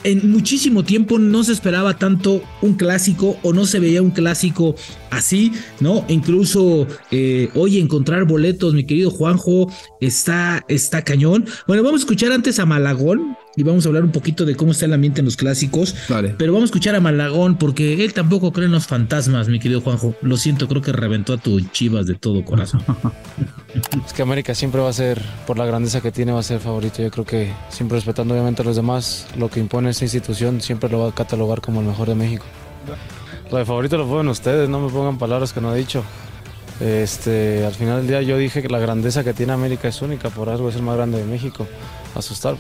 en muchísimo tiempo no se esperaba tanto un clásico o no se veía un clásico así, ¿no? Incluso eh, hoy encontrar boletos, mi querido Juanjo, está, está cañón. Bueno, vamos a escuchar antes a Malagón. Y vamos a hablar un poquito de cómo está el ambiente en los clásicos. Vale. Pero vamos a escuchar a Malagón porque él tampoco cree en los fantasmas, mi querido Juanjo. Lo siento, creo que reventó a tu Chivas de todo corazón. *laughs* Es que América siempre va a ser, por la grandeza que tiene, va a ser favorito. Yo creo que siempre respetando obviamente a los demás, lo que impone esta institución siempre lo va a catalogar como el mejor de México. Lo de favorito lo ponen ustedes, no me pongan palabras que no he dicho. Este, al final del día yo dije que la grandeza que tiene América es única, por algo es el más grande de México. Asustar,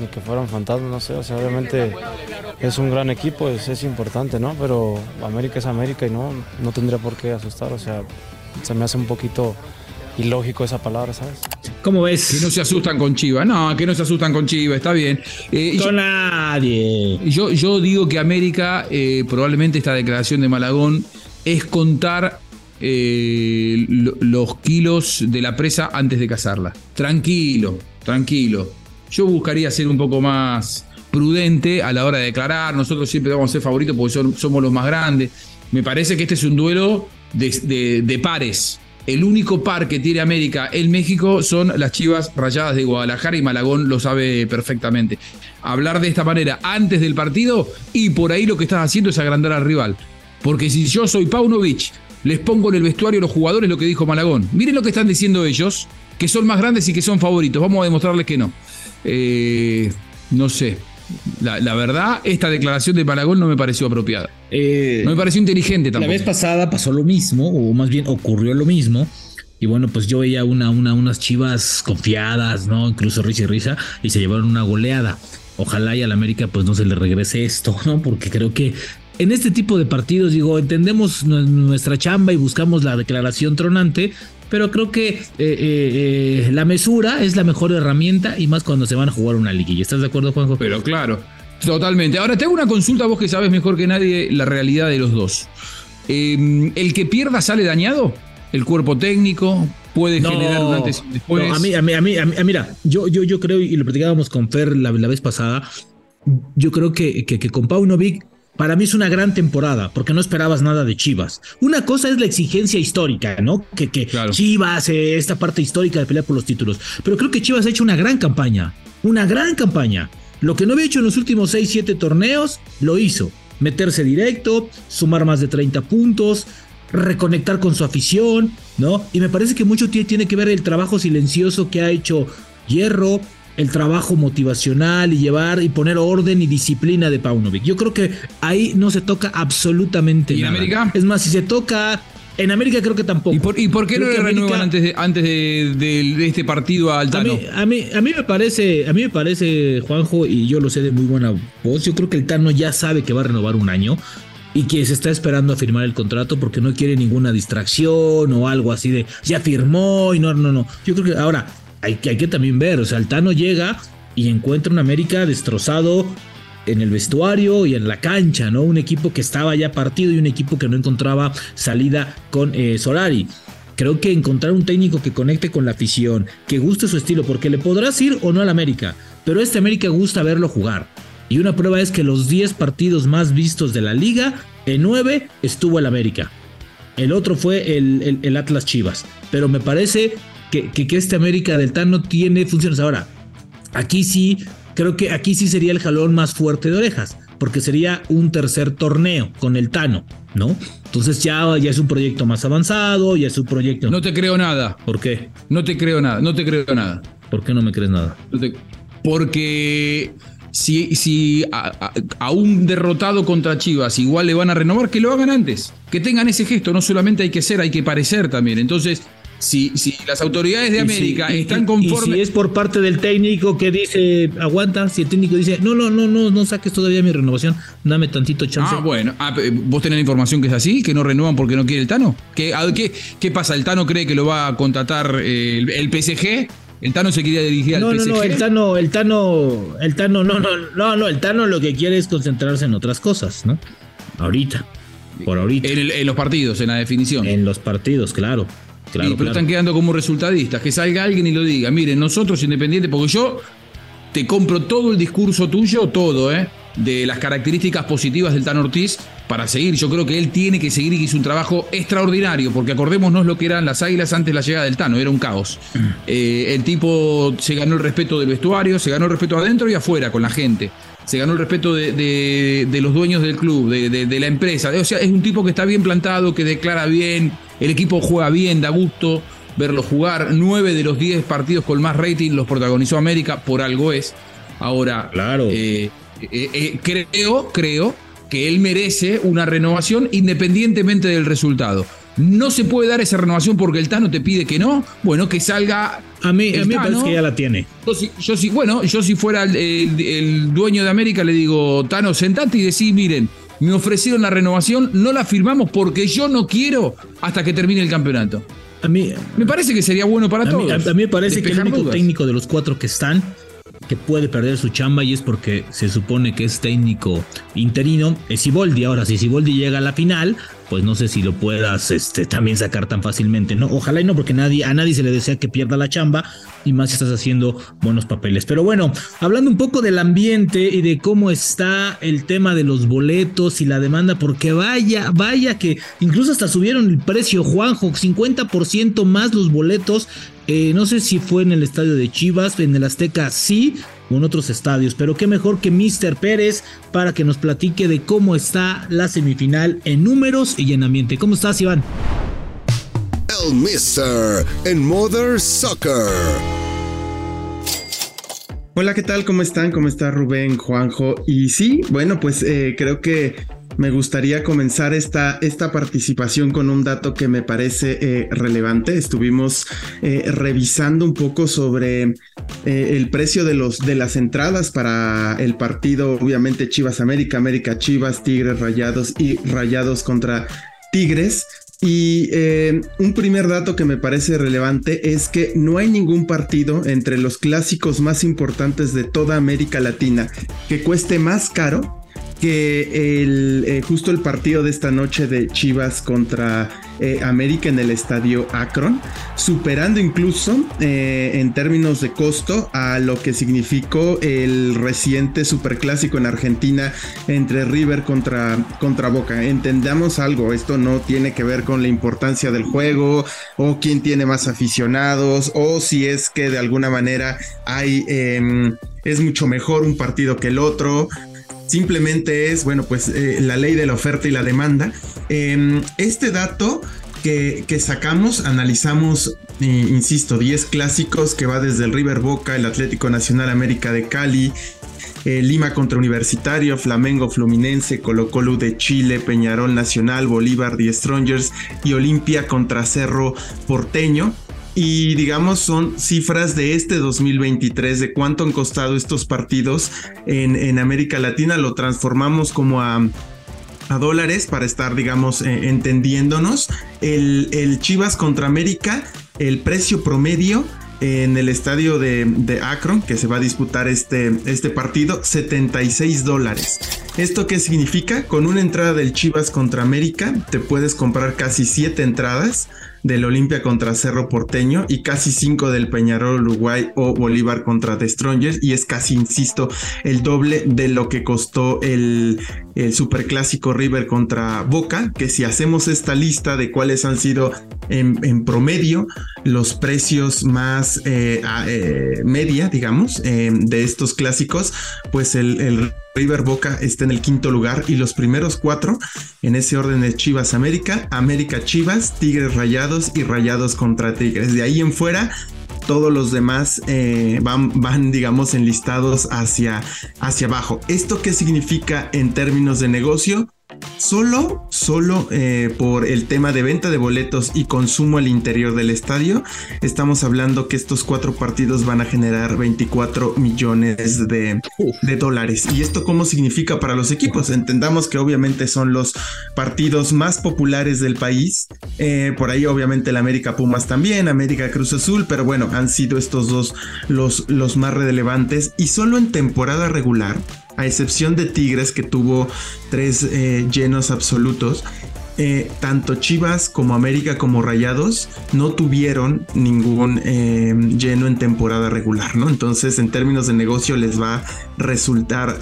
ni que fueran fantasmas, no sé, o sea, obviamente es un gran equipo, es, es importante, ¿no? Pero América es América y no, no tendría por qué asustar, o sea, se me hace un poquito ilógico esa palabra, ¿sabes? ¿Cómo ves? Que no se asustan con Chivas. No, que no se asustan con Chivas, está bien. Eh, Con nadie. Yo, yo digo que América, eh, probablemente esta declaración de Malagón, es contar eh, lo- los kilos de la presa antes de cazarla. Tranquilo, tranquilo. Yo buscaría ser un poco más prudente a la hora de declarar. Nosotros siempre vamos a ser favoritos porque somos los más grandes. Me parece que este es un duelo de, de- de pares. El único par que tiene América en México son las Chivas Rayadas de Guadalajara y Malagón lo sabe perfectamente. Hablar de esta manera antes del partido y por ahí lo que estás haciendo es agrandar al rival. Porque si yo soy Paunovic, les pongo en el vestuario a los jugadores lo que dijo Malagón. Miren lo que están diciendo ellos, que son más grandes y que son favoritos. Vamos a demostrarles que no. Eh, no sé. La, la verdad, esta declaración de Malagón no me pareció apropiada. Eh, No me pareció inteligente La tampoco. vez pasada pasó lo mismo, o más bien ocurrió lo mismo. Y bueno, pues yo veía una, una, unas chivas confiadas, ¿no? Incluso risa y risa, y se llevaron una goleada. Ojalá y al América pues no se le regrese esto, *laughs* ¿no? Porque creo que en este tipo de partidos, digo, entendemos nu- nuestra chamba y buscamos la declaración tronante, pero creo que eh, eh, eh, la mesura es la mejor herramienta y más cuando se van a jugar una liguilla. ¿Estás de acuerdo, Juanjo? Pero claro, totalmente. Ahora te hago una consulta, vos que sabes mejor que nadie la realidad de los dos. Eh, ¿El que pierda sale dañado? ¿El cuerpo técnico? ¿Puede generar un antes y después? no, a mí, a mí, a mí, a mí- mira, yo, yo, yo creo, y lo platicábamos con Fer la, la vez pasada, yo creo que, que, que con Paunovic, para mí es una gran temporada, porque no esperabas nada de Chivas. Una cosa es la exigencia histórica, ¿no? Que, que Chivas, eh, esta parte histórica de pelear por los títulos. Pero creo que Chivas ha hecho una gran campaña, una gran campaña. Lo que no había hecho en los últimos 6, 7 torneos, lo hizo. Meterse directo, sumar más de 30 puntos, reconectar con su afición, ¿no? Y me parece que mucho tie- tiene que ver el trabajo silencioso que ha hecho Hierro, el trabajo motivacional y llevar y poner orden y disciplina de Paunovic. Yo creo que ahí no se toca absolutamente ¿Y en nada. América? Es más, si se toca en América creo que tampoco. ¿Y por, y por qué no Creo le que renuevan antes, de, antes de, de- de este partido a a Altano? mí, a, mí, a mí me parece, a mí me parece, Juanjo, y yo lo sé de muy buena voz, yo creo que el Tano ya sabe que va a renovar un año y que se está esperando a firmar el contrato porque no quiere ninguna distracción o algo así de ya firmó y no, no, no. Yo creo que ahora hay que, también ver, o sea, el Tano llega y encuentra un América destrozado en el vestuario y en la cancha, ¿no? Un equipo que estaba ya partido y un equipo que no encontraba salida con eh, Solari. Creo que encontrar un técnico que conecte con la afición, que guste su estilo, porque le podrás ir o no al América, pero este América gusta verlo jugar. Y una prueba es que los 10 partidos más vistos de la liga, en 9 estuvo el América. El otro fue el- el Atlas Chivas. Pero me parece que, que, que este América del Tano tiene funciones. Ahora, aquí sí, creo que aquí sí sería el jalón más fuerte de orejas, porque sería un tercer torneo con el Tano, ¿no? Entonces ya, ya es un proyecto más avanzado, ya es un proyecto... No te creo nada. ¿Por qué? No te creo nada, no te creo nada. ¿Por qué no me crees nada? No te- Porque si, si a, a- a un derrotado contra Chivas igual le van a renovar, que lo hagan antes. Que tengan ese gesto. No solamente hay que ser, hay que parecer también. Entonces, si, si las autoridades de si- América están conformes. Y si es por parte del técnico que dice, aguanta, si el técnico dice, no, no, no, no, no saques todavía mi renovación, dame tantito chance. Ah, bueno. Ah, ¿Vos tenés la información que es así? ¿Que no renuevan porque no quiere el Tano? ¿Qué, a- qué, qué pasa? ¿El Tano cree que lo va a contratar eh, el, el PSG? ¿El Tano se quería dirigir al No, no, PSG? no, el Tano, el Tano, el Tano, no, no, no, no, el Tano lo que quiere es concentrarse en otras cosas, ¿no? Ahorita, por ahorita. En, el- en los partidos, en la definición. En los partidos, claro. Claro, Sí, pero claro. están quedando como resultadistas. Que salga alguien y lo diga. Miren, nosotros independientes, porque yo te compro todo el discurso tuyo, todo, ¿eh? de las características positivas del Tan Ortiz para seguir. Yo creo que él tiene que seguir y que hizo un trabajo extraordinario, porque acordémonos lo que eran las águilas antes de la llegada del Tano, era un caos. Eh, el tipo se ganó el respeto del vestuario, se ganó el respeto adentro y afuera con la gente. Se ganó el respeto de, los dueños del club, de, la empresa. O sea, es un tipo que está bien plantado, que declara bien, el equipo juega bien, da gusto verlo jugar. Nueve de los diez partidos con más rating los protagonizó América, por algo es. Ahora, claro. Eh, eh, eh, creo, creo que él merece una renovación independientemente del resultado. No se puede dar esa renovación porque el Tano te pide que no. Bueno, que salga. A mí, a mí me parece que ya la tiene. Yo, si, bueno, yo si fuera el, dueño de América, le digo, Tano, sentate y decí, miren, me ofrecieron la renovación, no la firmamos porque yo no quiero hasta que termine el campeonato. A mí, me parece que sería bueno para todos. a, mí me parece que el único técnico de los cuatro que están que puede perder su chamba y es porque se supone que es técnico interino es Siboldi. Ahora, si Siboldi llega a la final, pues no sé si lo puedas este, también sacar tan fácilmente, ¿no? Ojalá y no, porque nadie, a nadie se le desea que pierda la chamba y más estás haciendo buenos papeles. Pero bueno, hablando un poco del ambiente y de cómo está el tema de los boletos y la demanda, porque vaya, vaya que incluso hasta subieron el precio, Juanjo, 50% más los boletos eh, no sé si fue en el estadio de Chivas, en el Azteca sí, o en otros estadios, pero qué mejor que Mr. Pérez para que nos platique de cómo está la semifinal en números y en ambiente. ¿Cómo estás, Iván? El Mister en Mother Soccer. Hola, ¿qué tal? ¿Cómo están? ¿Cómo está Rubén, Juanjo? Y sí, bueno, pues eh, creo que me gustaría comenzar esta, esta participación con un dato que me parece eh, relevante. Estuvimos eh, revisando un poco sobre eh, el precio de, los, de las entradas para el partido, obviamente Chivas América, América Chivas, Tigres Rayados y Rayados contra Tigres. Y un primer dato que me parece relevante es que no hay ningún partido entre los clásicos más importantes de toda América Latina que cueste más caro que el, eh, justo el partido de esta noche de Chivas contra eh, América en el estadio Akron, superando incluso eh, en términos de costo a lo que significó el reciente superclásico en Argentina entre River contra, contra Boca. Entendamos algo, esto no tiene que ver con la importancia del juego o quién tiene más aficionados o si es que de alguna manera hay... Em, es mucho mejor un partido que el otro Simplemente es, bueno, pues eh, la ley de la oferta y la demanda. Em, este dato que, sacamos, analizamos, eh, insisto, 10 clásicos que va desde el River Boca, el Atlético Nacional América de Cali, eh, Lima contra Universitario, Flamengo Fluminense, Colo Colo de Chile, Peñarol Nacional, Bolívar The Strongers y Olimpia contra Cerro Porteño. Y digamos, son cifras de este 2023, de cuánto han costado estos partidos en, América Latina. Lo transformamos como a, dólares para estar, digamos, eh, entendiéndonos. El, el, Chivas contra América, el precio promedio en el estadio de, de, Akron, que se va a disputar este, este partido, 76 dólares. ¿Esto qué significa? Con una entrada del Chivas contra América, te puedes comprar casi 7 entradas del Olimpia contra Cerro Porteño y casi 5 del Peñarol Uruguay o Bolívar contra The Strongers y es casi, insisto, el doble de lo que costó el, el Superclásico River contra Boca, que si hacemos esta lista de cuáles han sido en, promedio los precios más eh, eh, media, digamos, eh, de estos clásicos, pues el River Boca está en el quinto lugar y los primeros cuatro en ese orden de Chivas América, América Chivas, Tigres Rayados y Rayados contra Tigres. De ahí en fuera, todos los demás eh, van, van, digamos, enlistados hacia, hacia abajo. ¿Esto qué significa en términos de negocio? Solo, solo eh, por el tema de venta de boletos y consumo al interior del estadio, estamos hablando que estos cuatro partidos van a generar 24 millones de, dólares. ¿Y esto cómo significa para los equipos? Entendamos que obviamente son los partidos más populares del país. Eh, por ahí obviamente el América Pumas también, América Cruz Azul, pero bueno, han sido estos dos los, los más relevantes. Y solo en temporada regular a excepción de Tigres que tuvo tres eh, llenos absolutos, eh, tanto Chivas como América como Rayados no tuvieron ningún eh, lleno en temporada regular, ¿no? Entonces, en términos de negocio les va a resultar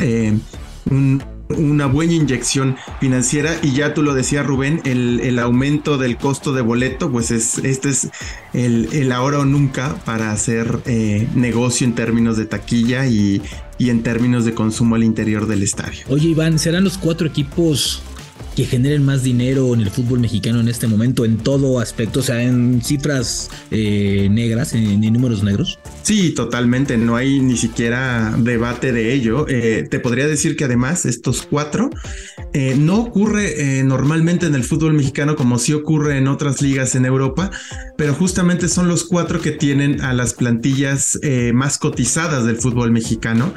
una buena inyección financiera y ya tú lo decías Rubén, el, aumento del costo de boleto, pues es, este es el, ahora o nunca para hacer eh, negocio en términos de taquilla y, y en términos de consumo al interior del estadio. Oye Iván, ¿serán los cuatro equipos que generen más dinero en el fútbol mexicano en este momento en todo aspecto, o sea, en cifras eh, negras, en, números negros? Sí, totalmente, no hay ni siquiera debate de ello. Eh, te podría decir que además estos cuatro eh, no ocurre normalmente en el fútbol mexicano como sí ocurre en otras ligas en Europa, pero justamente son los cuatro que tienen a las plantillas más cotizadas del fútbol mexicano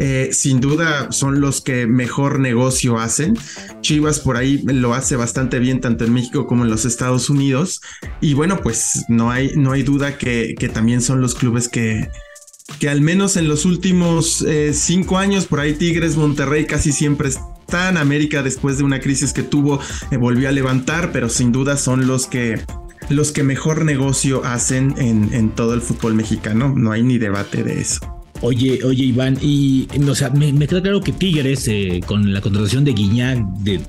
eh, sin duda son los que mejor negocio hacen. Chivas por ahí lo hace bastante bien tanto en México como en los Estados Unidos. Y bueno, pues no hay, no hay duda que, también son los clubes que, que al menos en los últimos eh, cinco años, por ahí Tigres, Monterrey casi siempre están. América después de una crisis que tuvo eh, volvió a levantar, pero sin duda son los que los que mejor negocio hacen en, todo el fútbol mexicano. No hay ni debate de eso. Oye, oye, Iván, y o sea, me, queda claro que Tigres, eh, con la contratación de Guiñac de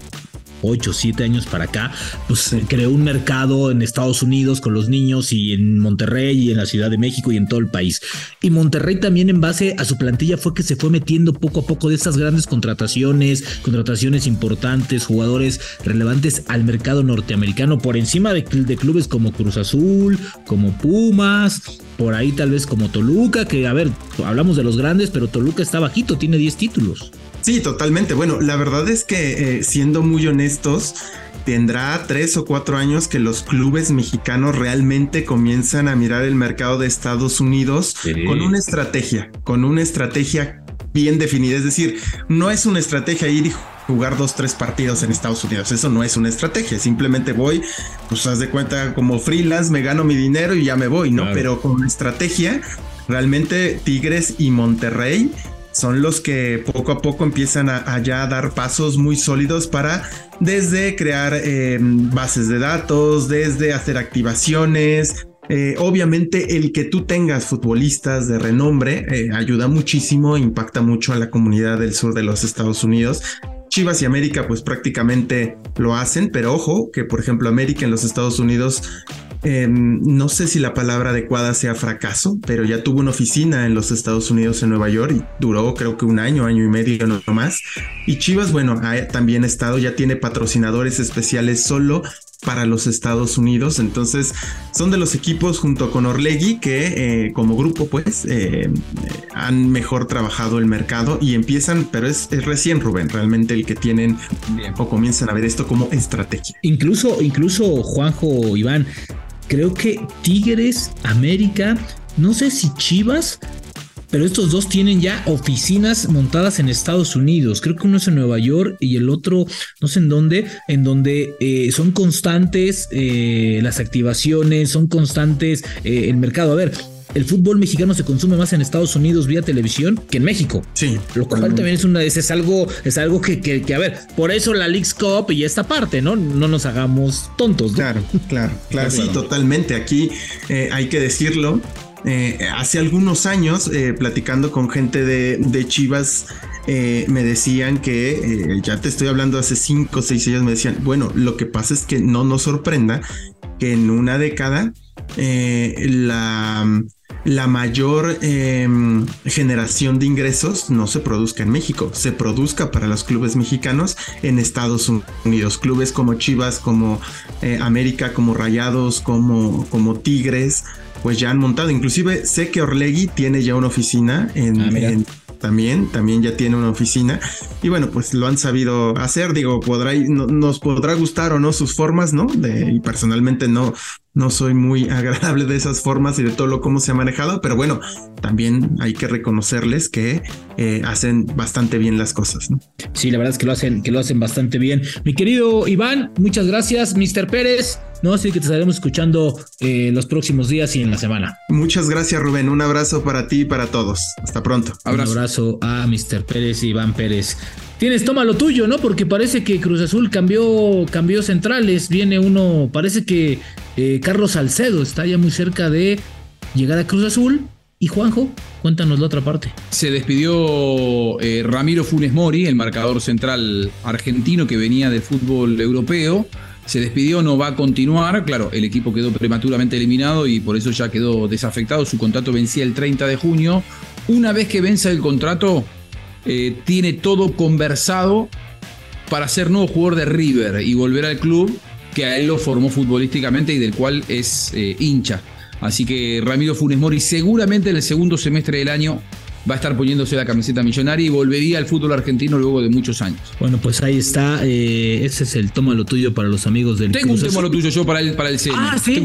8, 7 años para acá, pues creó un mercado en Estados Unidos con los niños y en Monterrey y en la Ciudad de México y en todo el país. Y Monterrey también en base a su plantilla fue que se fue metiendo poco a poco de estas grandes contrataciones, contrataciones importantes, jugadores relevantes al mercado norteamericano por encima de, de clubes como Cruz Azul, como Pumas, por ahí tal vez como Toluca, que a ver, hablamos de los grandes, pero Toluca está bajito, tiene 10 títulos. Sí, totalmente. Bueno, la verdad es que eh, siendo muy honestos, tendrá tres o cuatro años que los clubes mexicanos realmente comienzan a mirar el mercado de Estados Unidos con una estrategia, con una estrategia bien definida. Es decir, no es una estrategia ir y jugar dos, tres partidos en Estados Unidos. Eso no es una estrategia. Simplemente voy, pues haz de cuenta como freelance, me gano mi dinero y ya me voy, ¿no? Pero con estrategia, realmente Tigres y Monterrey son los que poco a poco empiezan a, ya dar pasos muy sólidos para desde crear em, bases de datos, desde hacer activaciones, eh, obviamente el que tú tengas futbolistas de renombre eh, ayuda muchísimo, impacta mucho a la comunidad del sur de los Estados Unidos. Chivas y América pues prácticamente lo hacen, pero ojo que por ejemplo América en los Estados Unidos em, no sé si la palabra adecuada sea fracaso, pero ya tuvo una oficina en los Estados Unidos en Nueva York y duró creo que un año, año y medio no más. Y Chivas, bueno, ha también estado, ya tiene patrocinadores especiales solo para los Estados Unidos. Entonces, son de los equipos junto con Orlegui que eh, como grupo pues eh, han mejor trabajado el mercado y empiezan, pero es, recién Rubén, realmente el que tienen o comienzan a ver esto como estrategia. Incluso, incluso Juanjo Iván, creo que Tigres, América, no sé si Chivas pero estos dos tienen ya oficinas montadas en Estados Unidos. Creo que uno es en Nueva York y el otro no sé en dónde, en donde eh, son constantes eh, las activaciones, son constantes eh, el mercado. A ver, el fútbol mexicano se consume más en Estados Unidos vía televisión que en México. Sí. Lo cual también es una es algo, es algo que, que, a ver, por eso la League's Cup y esta parte, ¿no? No nos hagamos tontos. Claro, claro, claro, sí, totalmente. Aquí hay que decirlo. Eh, hace algunos años, eh, platicando con gente de, Chivas, eh, me decían que, ya te estoy hablando hace 5 o 6 años, me decían, bueno, lo que pasa es que no nos sorprenda que en una década la, la mayor em, generación de ingresos no se produzca en México, se produzca para los clubes mexicanos en Estados Unidos. Clubes como Chivas, como América, como Rayados, como, como Tigres, pues ya han montado. Inclusive sé que Orlegui tiene ya una oficina en, ah, también, también ya tiene una oficina. Y bueno, pues lo han sabido hacer. Digo, podrá, nos podrá gustar o no sus formas, ¿no? De, y personalmente no, no soy muy *laughs* agradable de esas formas y de todo lo cómo se ha manejado, pero bueno, también hay que reconocerles que eh, hacen bastante bien las cosas, ¿no? Sí, la verdad es que lo hacen, que lo hacen bastante bien. Mi querido Iván, muchas gracias, Mr. Pérez. No, así que te estaremos escuchando eh, los próximos días y en la semana. Muchas gracias, Rubén. Un abrazo para ti y para todos. Hasta pronto. Un abrazo a Mr. Pérez y Iván Pérez. Tienes, toma lo tuyo, ¿no? Porque parece que Cruz Azul cambió, cambió centrales. Viene uno, parece que eh, Carlos Salcedo está ya muy cerca de llegar a Cruz Azul. Y Juanjo, cuéntanos la otra parte. Se despidió eh, Ramiro Funes Mori, el marcador central argentino que venía del fútbol europeo. Se despidió, no va a continuar. Claro, el equipo quedó prematuramente eliminado y por eso ya quedó desafectado. Su contrato vencía el 30 de junio. Una vez que venza el contrato, eh, tiene todo conversado para ser nuevo jugador de River y volver al club que a él lo formó futbolísticamente y del cual es eh, hincha. Así que Ramiro Funes Mori seguramente en el segundo semestre del año va a estar poniéndose la camiseta millonaria y volvería al fútbol argentino luego de muchos años. Bueno, pues ahí está. Eh, ese es el toma lo tuyo para los amigos del Tengo un toma lo tuyo yo para el, para el CM. Ah, ¿sí?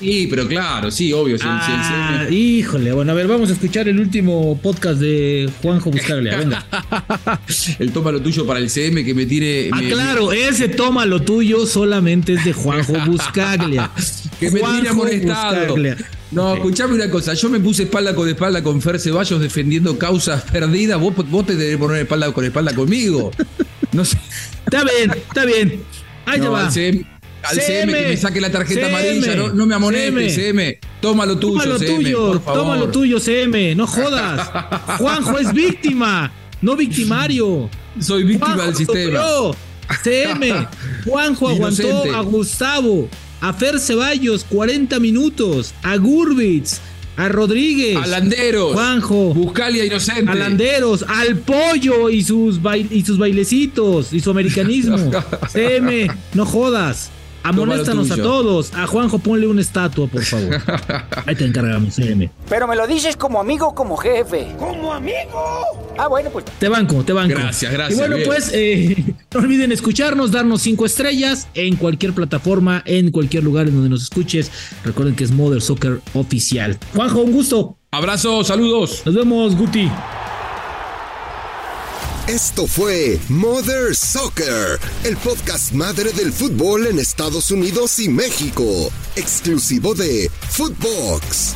sí, pero claro, sí, obvio. Ah, híjole, bueno, a ver, vamos a escuchar el último podcast de Juanjo Buscaglia. Venga. *laughs* el toma lo tuyo para el CM que me tire. Ah, claro, ese toma lo tuyo solamente es de Juanjo *laughs* Buscaglia. que me tire amonestado. No, escuchame una cosa. Yo me puse espalda con espalda con Fer Ceballos defendiendo causas perdidas. Vos, vos te debes poner espalda con espalda conmigo. No sé. Está bien, está bien. Ahí te va. Al CM, que me saque la tarjeta amarilla. No, me amonete, CM. Toma lo tuyo, toma lo CM, tuyo, por favor. Toma lo tuyo, CM. No jodas. *laughs* Juanjo es víctima, no victimario. Soy víctima del sistema. CM. *laughs* Juanjo aguantó a Gustavo a Fer Ceballos 40 minutos, a Gurbitz, a Rodríguez, a Landeros, Juanjo, Buscalia Inocente, a Landeros, al Pollo y sus, y sus bailecitos y su *laughs* americanismo. CM, no jodas. Amonéstanos a todos. A Juanjo ponle una estatua, por favor. *laughs* Ahí te encargamos, CM. Pero me lo dices como amigo o como jefe. ¡Como amigo! Ah, bueno, pues. Te banco, te banco. Gracias, gracias. Y bueno, pues, eh, *laughs* no olviden escucharnos, darnos cinco estrellas en cualquier plataforma, en cualquier lugar en donde nos escuches. Recuerden que es Mother Soccer Oficial. Juanjo, un gusto. Abrazo, saludos. Nos vemos, Guti. Esto fue Mother Soccer, el podcast madre del fútbol en Estados Unidos y México, exclusivo de Footbox.